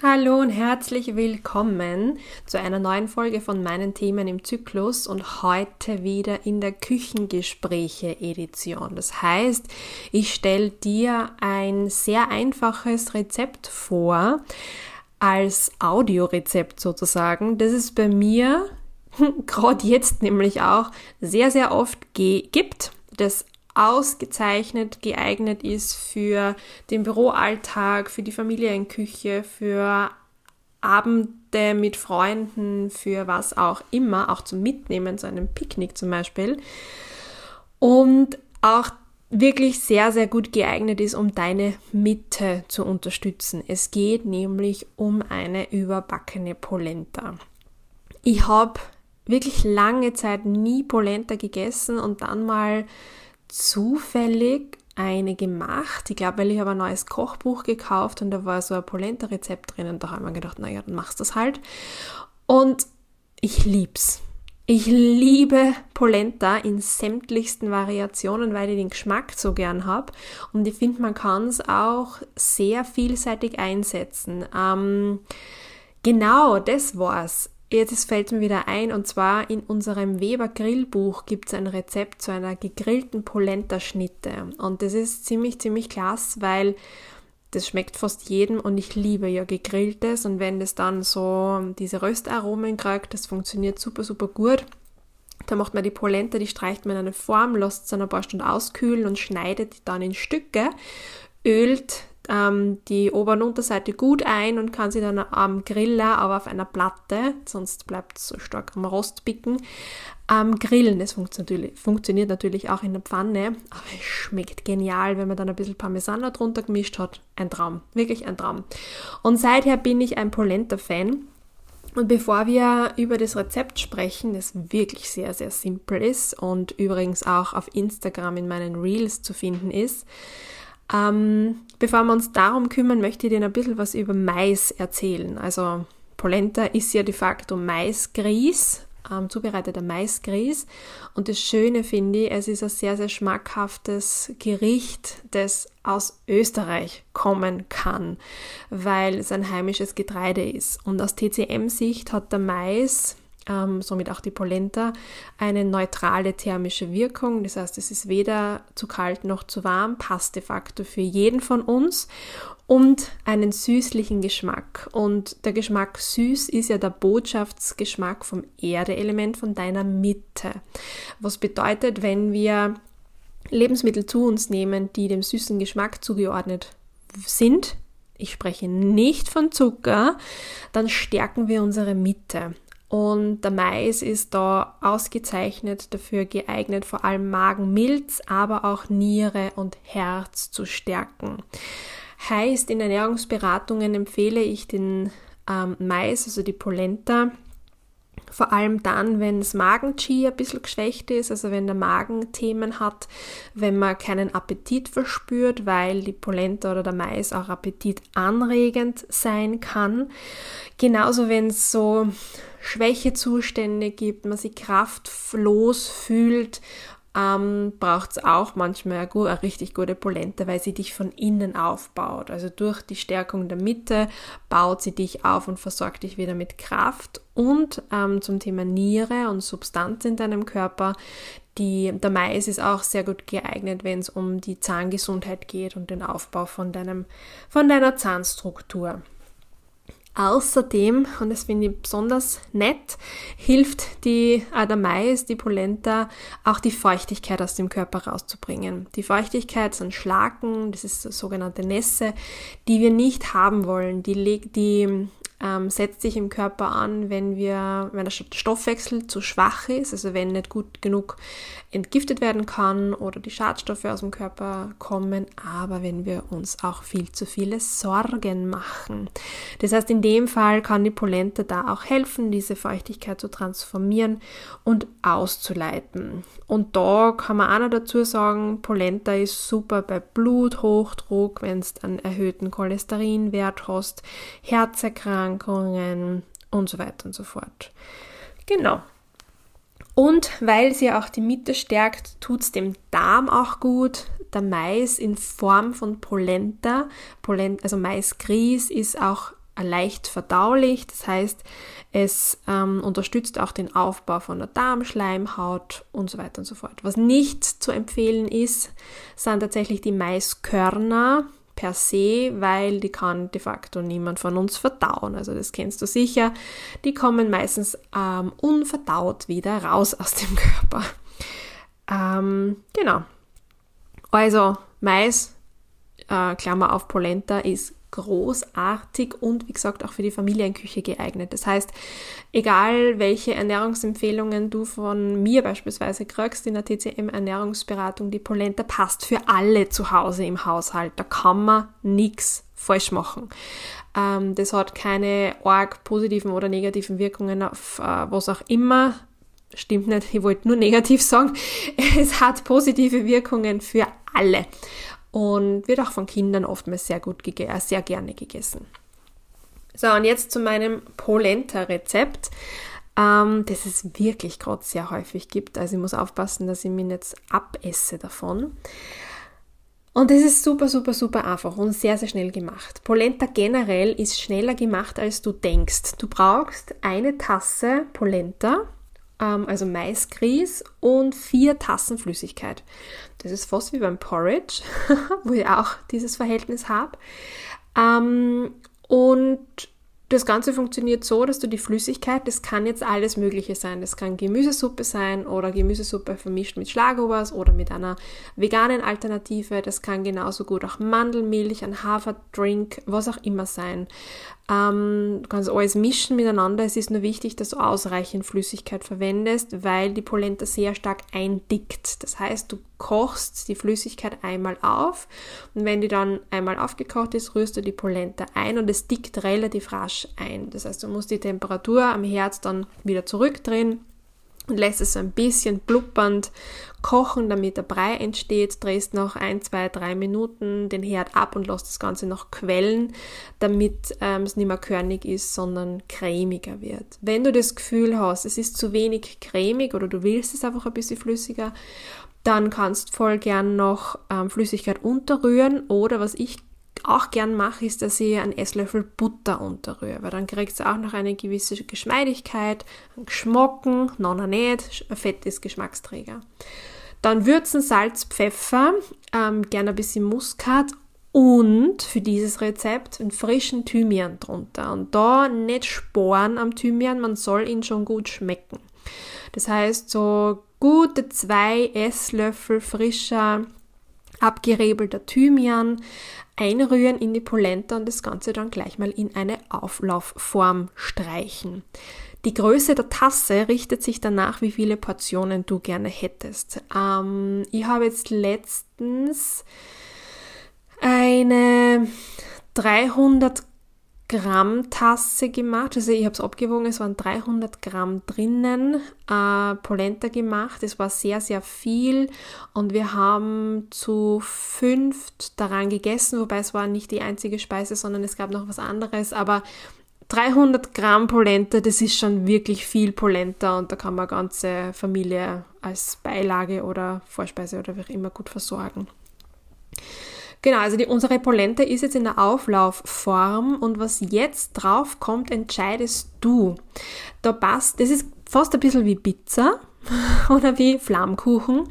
Hallo und herzlich willkommen zu einer neuen Folge von meinen Themen im Zyklus und heute wieder in der Küchengespräche-Edition. Das heißt, ich stelle dir ein sehr einfaches Rezept vor, als Audiorezept sozusagen, das es bei mir gerade jetzt nämlich auch sehr, sehr oft gibt, das ausgezeichnet geeignet ist für den Büroalltag, für die Familienküche, für Abende mit Freunden, für was auch immer, auch zum Mitnehmen, zu einem Picknick zum Beispiel. Und auch wirklich sehr, sehr gut geeignet ist, um deine Mitte zu unterstützen. Es geht nämlich um eine überbackene Polenta. Ich habe wirklich lange Zeit nie Polenta gegessen und dann mal zufällig eine gemacht. Ich glaube, weil ich habe ein neues Kochbuch gekauft und da war so ein Polenta-Rezept drin und da habe ich mir gedacht, naja, dann machst du das halt. Und ich lieb's. Ich liebe Polenta in sämtlichsten Variationen, weil ich den Geschmack so gern habe. Und ich finde, man kann es auch sehr vielseitig einsetzen. Ähm, genau, das war's. Jetzt fällt mir wieder ein, und zwar in unserem Weber Grillbuch gibt es ein Rezept zu einer gegrillten Polenta-Schnitte. Und das ist ziemlich, ziemlich klasse, weil das schmeckt fast jedem und ich liebe ja gegrilltes. Und wenn das dann so diese Röstaromen kriegt, das funktioniert super, super gut. Da macht man die Polenta, die streicht man in eine Form, lässt es dann ein paar Stunden auskühlen und schneidet die dann in Stücke, ölt ähm, die Ober- und Unterseite gut ein und kann sie dann am Griller, aber auf einer Platte, sonst bleibt es so stark am Rostbicken, ähm, grillen. Das funktioniert natürlich, funktioniert natürlich auch in der Pfanne, aber es schmeckt genial, wenn man dann ein bisschen Parmesan drunter gemischt hat. Ein Traum, wirklich ein Traum. Und seither bin ich ein Polenta-Fan. Und bevor wir über das Rezept sprechen, das wirklich sehr, sehr simpel ist und übrigens auch auf Instagram in meinen Reels zu finden ist, ähm, bevor wir uns darum kümmern, möchte ich dir ein bisschen was über Mais erzählen. Also Polenta ist ja de facto Maisgrieß, ähm, zubereiteter Maisgrieß. Und das Schöne finde ich, es ist ein sehr, sehr schmackhaftes Gericht, das aus Österreich kommen kann, weil es ein heimisches Getreide ist. Und aus TCM-Sicht hat der Mais ähm, somit auch die Polenta, eine neutrale thermische Wirkung. Das heißt, es ist weder zu kalt noch zu warm, passt de facto für jeden von uns und einen süßlichen Geschmack. Und der Geschmack süß ist ja der Botschaftsgeschmack vom Erdeelement von deiner Mitte. Was bedeutet, wenn wir Lebensmittel zu uns nehmen, die dem süßen Geschmack zugeordnet sind, ich spreche nicht von Zucker, dann stärken wir unsere Mitte. Und der Mais ist da ausgezeichnet dafür geeignet, vor allem Magenmilz, aber auch Niere und Herz zu stärken. Heißt, in Ernährungsberatungen empfehle ich den ähm, Mais, also die Polenta, vor allem dann, wenn das Magen-Qi ein bisschen geschwächt ist, also wenn der Magen Themen hat, wenn man keinen Appetit verspürt, weil die Polenta oder der Mais auch appetitanregend sein kann. Genauso, wenn es so Schwächezustände gibt, man sich kraftlos fühlt, ähm, braucht es auch manchmal eine, eine, richtig gute Polenta, weil sie dich von innen aufbaut. Also durch die Stärkung der Mitte baut sie dich auf und versorgt dich wieder mit Kraft. Und ähm, zum Thema Niere und Substanz in deinem Körper, die, der Mais ist auch sehr gut geeignet, wenn es um die Zahngesundheit geht und den Aufbau von, deinem, von deiner Zahnstruktur. Außerdem, und das finde ich besonders nett, hilft die Adamais, die Polenta, auch die Feuchtigkeit aus dem Körper rauszubringen. Die Feuchtigkeit sind Schlacken, das ist sogenannte Nässe, die wir nicht haben wollen. Die, die ähm, setzt sich im Körper an, wenn wir, wenn der Stoffwechsel zu schwach ist, also wenn nicht gut genug entgiftet werden kann oder die Schadstoffe aus dem Körper kommen, aber wenn wir uns auch viel zu viele Sorgen machen. Das heißt, in dem Fall kann die Polenta da auch helfen, diese Feuchtigkeit zu transformieren und auszuleiten. Und da kann man auch noch dazu sagen, Polenta ist super bei Bluthochdruck, wenn du einen erhöhten Cholesterinwert hast, Herzerkrankungen und so weiter und so fort. Genau. Und weil sie auch die Mitte stärkt, tut es dem Darm auch gut. Der Mais in Form von Polenta, Polenta also Maisgrieß, ist auch leicht verdaulich, das heißt, es ähm, unterstützt auch den Aufbau von der Darmschleimhaut und so weiter und so fort. Was nicht zu empfehlen ist, sind tatsächlich die Maiskörner per se, weil die kann de facto niemand von uns verdauen. Also das kennst du sicher. Die kommen meistens ähm, unverdaut wieder raus aus dem Körper. Ähm, genau. Also Mais, äh, Klammer auf Polenta, ist großartig und wie gesagt auch für die Familienküche geeignet. Das heißt, egal welche Ernährungsempfehlungen du von mir beispielsweise kriegst in der TCM Ernährungsberatung, die Polenta passt für alle zu Hause im Haushalt. Da kann man nichts falsch machen. Ähm, das hat keine arg positiven oder negativen Wirkungen auf äh, was auch immer. Stimmt nicht, ich wollte nur negativ sagen. Es hat positive Wirkungen für alle und wird auch von Kindern oftmals sehr gut äh, sehr gerne gegessen. So, und jetzt zu meinem Polenta-Rezept, ähm, das es wirklich gerade sehr häufig gibt. Also ich muss aufpassen, dass ich mich jetzt abesse davon. Und das ist super, super, super einfach und sehr, sehr schnell gemacht. Polenta generell ist schneller gemacht, als du denkst. Du brauchst eine Tasse Polenta, also Maisgrieß und vier Tassen Flüssigkeit. Das ist fast wie beim Porridge, wo ich auch dieses Verhältnis habe. Ähm, und das Ganze funktioniert so, dass du die Flüssigkeit, das kann jetzt alles Mögliche sein. Das kann Gemüsesuppe sein oder Gemüsesuppe vermischt mit Schlagobers oder mit einer veganen Alternative. Das kann genauso gut auch Mandelmilch, ein Haferdrink, was auch immer sein. Ähm, du kannst alles mischen miteinander. Es ist nur wichtig, dass du ausreichend Flüssigkeit verwendest, weil die Polenta sehr stark eindickt. Das heißt, du kochst die Flüssigkeit einmal auf und wenn die dann einmal aufgekocht ist, rührst du die Polenta ein und es dickt relativ rasch ein. Das heißt, du musst die Temperatur am Herd dann wieder zurückdrehen und lässt es ein bisschen blubbernd kochen, damit der Brei entsteht. Drehst noch ein, zwei, drei Minuten den Herd ab und lässt das Ganze noch quellen, damit ähm, es nicht mehr körnig ist, sondern cremiger wird. Wenn du das Gefühl hast, es ist zu wenig cremig oder du willst es einfach ein bisschen flüssiger, dann kannst voll gern noch ähm, Flüssigkeit unterrühren oder was ich auch gern mache, ist, dass ich einen Esslöffel Butter unterrühre, weil dann kriegt es auch noch eine gewisse Geschmeidigkeit, einen Geschmacken, noch nicht, ein fettes Geschmacksträger. Dann Würzen, Salz, Pfeffer, ähm, gerne ein bisschen Muskat und für dieses Rezept einen frischen Thymian drunter. Und da nicht Sporen am Thymian, man soll ihn schon gut schmecken. Das heißt, so gute zwei Esslöffel frischer abgerebelter Thymian, einrühren in die Polenta und das Ganze dann gleich mal in eine Auflaufform streichen. Die Größe der Tasse richtet sich danach, wie viele Portionen du gerne hättest. Ähm, ich habe jetzt letztens eine 300 Gramm Tasse gemacht. Also ich habe es abgewogen, es waren 300 Gramm drinnen, äh, Polenta gemacht. Es war sehr, sehr viel und wir haben zu fünft daran gegessen, wobei es war nicht die einzige Speise, sondern es gab noch was anderes. Aber 300 Gramm Polenta, das ist schon wirklich viel Polenta und da kann man ganze Familie als Beilage oder Vorspeise oder wie auch immer gut versorgen. Genau, also die, unsere Polenta ist jetzt in der Auflaufform und was jetzt drauf kommt, entscheidest du. Da passt, das ist fast ein bisschen wie Pizza oder wie Flammkuchen.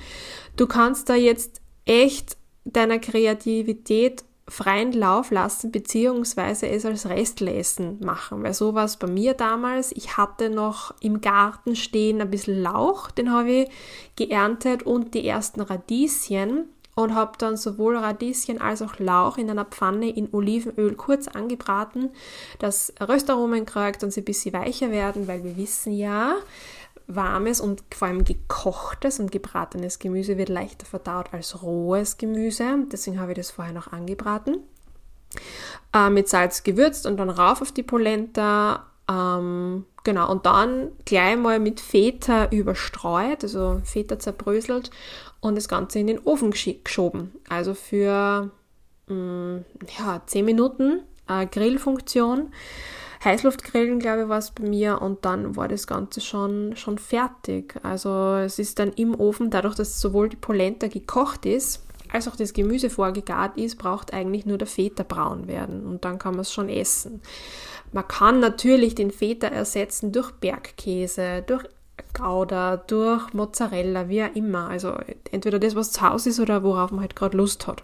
Du kannst da jetzt echt deiner Kreativität freien Lauf lassen, beziehungsweise es als Restlesen machen. Weil so war es bei mir damals. Ich hatte noch im Garten stehen ein bisschen Lauch, den habe ich geerntet und die ersten Radieschen und habe dann sowohl Radieschen als auch Lauch in einer Pfanne in Olivenöl kurz angebraten, dass Röstaromen kriegt und sie ein bisschen weicher werden, weil wir wissen ja, warmes und vor allem gekochtes und gebratenes Gemüse wird leichter verdaut als rohes Gemüse. Deswegen habe ich das vorher noch angebraten. Äh, mit Salz gewürzt und dann rauf auf die Polenta. Ähm, genau, und dann gleich mal mit Feta überstreut, also Feta zerbröselt und das Ganze in den Ofen geschoben. Also für mh, mm, ja, 10 Minuten äh, Grillfunktion. Heißluftgrillen, glaube ich, war es bei mir und dann war das Ganze schon, schon fertig. Also es ist dann im Ofen, dadurch, dass sowohl die Polenta gekocht ist, als auch das Gemüse vorgegart ist, braucht eigentlich nur der Feta braun werden und dann kann man es schon essen. Man kann natürlich den Feta ersetzen durch Bergkäse, durch Gouda, durch Mozzarella, wie auch immer. Also entweder das, was zu Hause ist oder worauf man halt gerade Lust hat.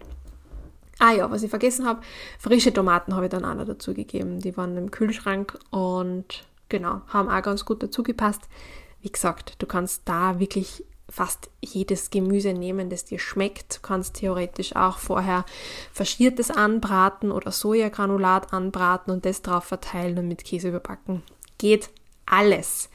Ah ja, was ich vergessen habe, frische Tomaten habe ich dann auch noch dazu gegeben. Die waren im Kühlschrank und genau, haben auch ganz gut dazu gepasst. Wie gesagt, du kannst da wirklich fast jedes Gemüse nehmen, das dir schmeckt. Du kannst theoretisch auch vorher faschiertes anbraten oder Sojagranulat anbraten und das drauf verteilen und mit Käse überbacken. Geht alles.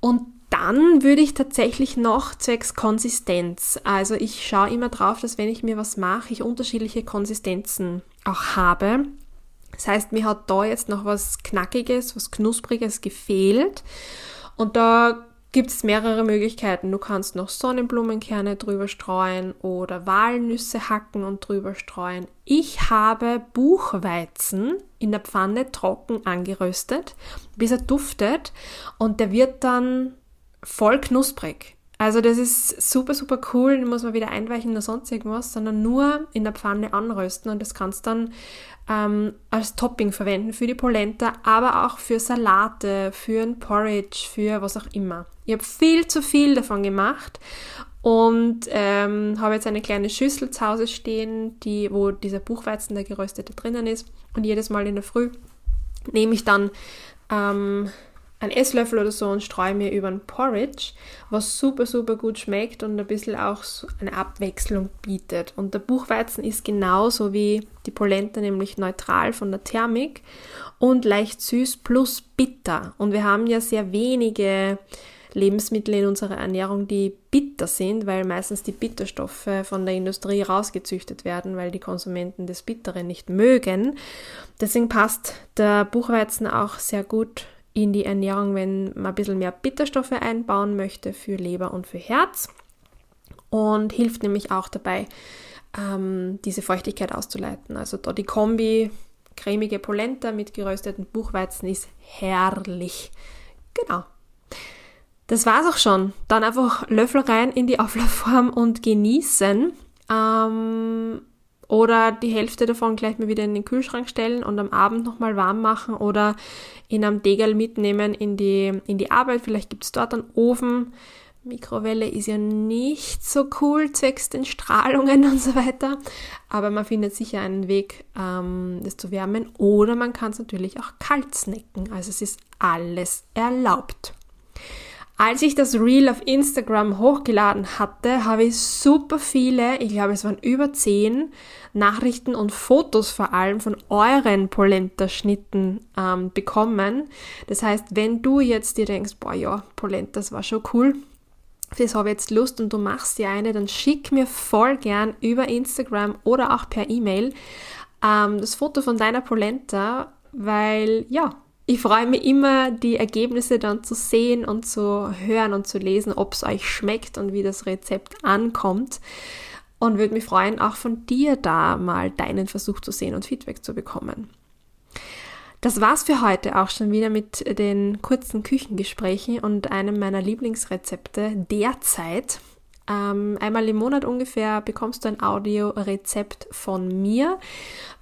Und dann würde ich tatsächlich noch zwecks Konsistenz. Also ich schaue immer drauf, dass wenn ich mir was mache, ich unterschiedliche Konsistenzen auch habe. Das heißt, mir hat da jetzt noch was Knackiges, was Knuspriges gefehlt. Und da gibt es mehrere Möglichkeiten. Du kannst noch Sonnenblumenkerne drüber streuen oder Walnüsse hacken und drüber streuen. Ich habe Buchweizen in der Pfanne trocken angeröstet, bis er duftet und der wird dann voll knusprig. Also das ist super, super cool, den muss man wieder einweichen oder sonst irgendwas, sondern nur in der Pfanne anrösten und das kannst dann ähm, als Topping verwenden für die Polenta, aber auch für Salate, für ein Porridge, für was auch immer. Ich habe viel zu viel davon gemacht und ähm, habe jetzt eine kleine Schüssel zu Hause stehen, die, wo dieser Buchweizen, der geröstete, drinnen ist. Und jedes Mal in der Früh nehme ich dann ähm, einen Esslöffel oder so und streue mir über ein Porridge, was super, super gut schmeckt und ein bisschen auch eine Abwechslung bietet. Und der Buchweizen ist genauso wie die Polenta, nämlich neutral von der Thermik und leicht süß plus bitter. Und wir haben ja sehr wenige Lebensmittel in unserer Ernährung, die bitter sind, weil meistens die Bitterstoffe von der Industrie rausgezüchtet werden, weil die Konsumenten das Bittere nicht mögen. Deswegen passt der Buchweizen auch sehr gut in die Ernährung, wenn man ein bisschen mehr Bitterstoffe einbauen möchte für Leber und für Herz. Und hilft nämlich auch dabei, ähm, diese Feuchtigkeit auszuleiten. Also da die Kombi cremige Polenta mit gerösteten Buchweizen ist herrlich. Genau. Das war's auch schon. Dann einfach Löffel rein in die Auflaufform und genießen. Ähm, oder die Hälfte davon gleich mal wieder in den Kühlschrank stellen und am Abend nochmal warm machen oder in einem Degel mitnehmen in die, in die Arbeit. Vielleicht gibt es dort einen Ofen. Mikrowelle ist ja nicht so cool, zwecks den Strahlungen und so weiter. Aber man findet sicher einen Weg, ähm, das zu wärmen. Oder man kann es natürlich auch kalt snacken. Also es ist alles erlaubt. Als ich das Reel auf Instagram hochgeladen hatte, habe ich super viele, ich glaube es waren über zehn Nachrichten und Fotos vor allem von euren Polenta-Schnitten ähm, bekommen. Das heißt, wenn du jetzt dir denkst, boah ja, Polenta, das war schon cool, das habe ich jetzt Lust und du machst dir eine, dann schick mir voll gern über Instagram oder auch per E-Mail ähm, das Foto von deiner Polenta, weil ja, ich freue mich immer, die Ergebnisse dann zu sehen und zu hören und zu lesen, ob es euch schmeckt und wie das Rezept ankommt. Und würde mich freuen, auch von dir da mal deinen Versuch zu sehen und Feedback zu bekommen. Das war's für heute auch schon wieder mit den kurzen Küchengesprächen und einem meiner Lieblingsrezepte derzeit. Ähm, einmal im Monat ungefähr bekommst du ein Audiorezept von mir.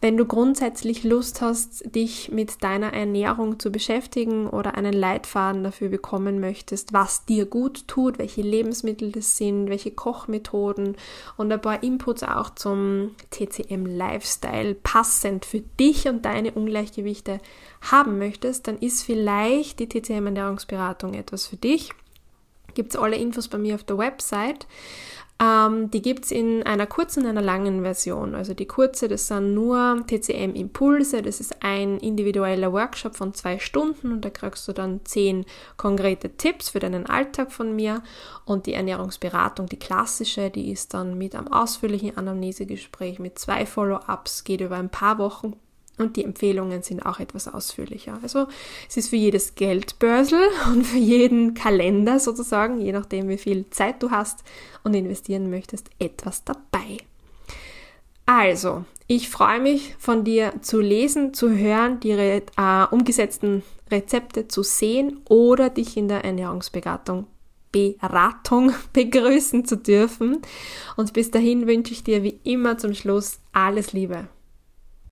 Wenn du grundsätzlich Lust hast, dich mit deiner Ernährung zu beschäftigen oder einen Leitfaden dafür bekommen möchtest, was dir gut tut, welche Lebensmittel das sind, welche Kochmethoden und ein paar Inputs auch zum TCM Lifestyle passend für dich und deine Ungleichgewichte haben möchtest, dann ist vielleicht die TCM Ernährungsberatung etwas für dich gibt es alle Infos bei mir auf der Website. Ähm, die gibt es in einer kurzen und einer langen Version. Also die kurze, das sind nur TCM-Impulse. Das ist ein individueller Workshop von zwei Stunden und da kriegst du dann zehn konkrete Tipps für deinen Alltag von mir. Und die Ernährungsberatung, die klassische, die ist dann mit einem ausführlichen Anamnesegespräch mit zwei Follow-ups, geht über ein paar Wochen und die Empfehlungen sind auch etwas ausführlicher. Also es ist für jedes Geldbörsel und für jeden Kalender sozusagen, je nachdem wie viel Zeit du hast und investieren möchtest, etwas dabei. Also, ich freue mich von dir zu lesen, zu hören, die äh, umgesetzten Rezepte zu sehen oder dich in der Ernährungsberatung Beratung begrüßen zu dürfen. Und bis dahin wünsche ich dir wie immer zum Schluss alles Liebe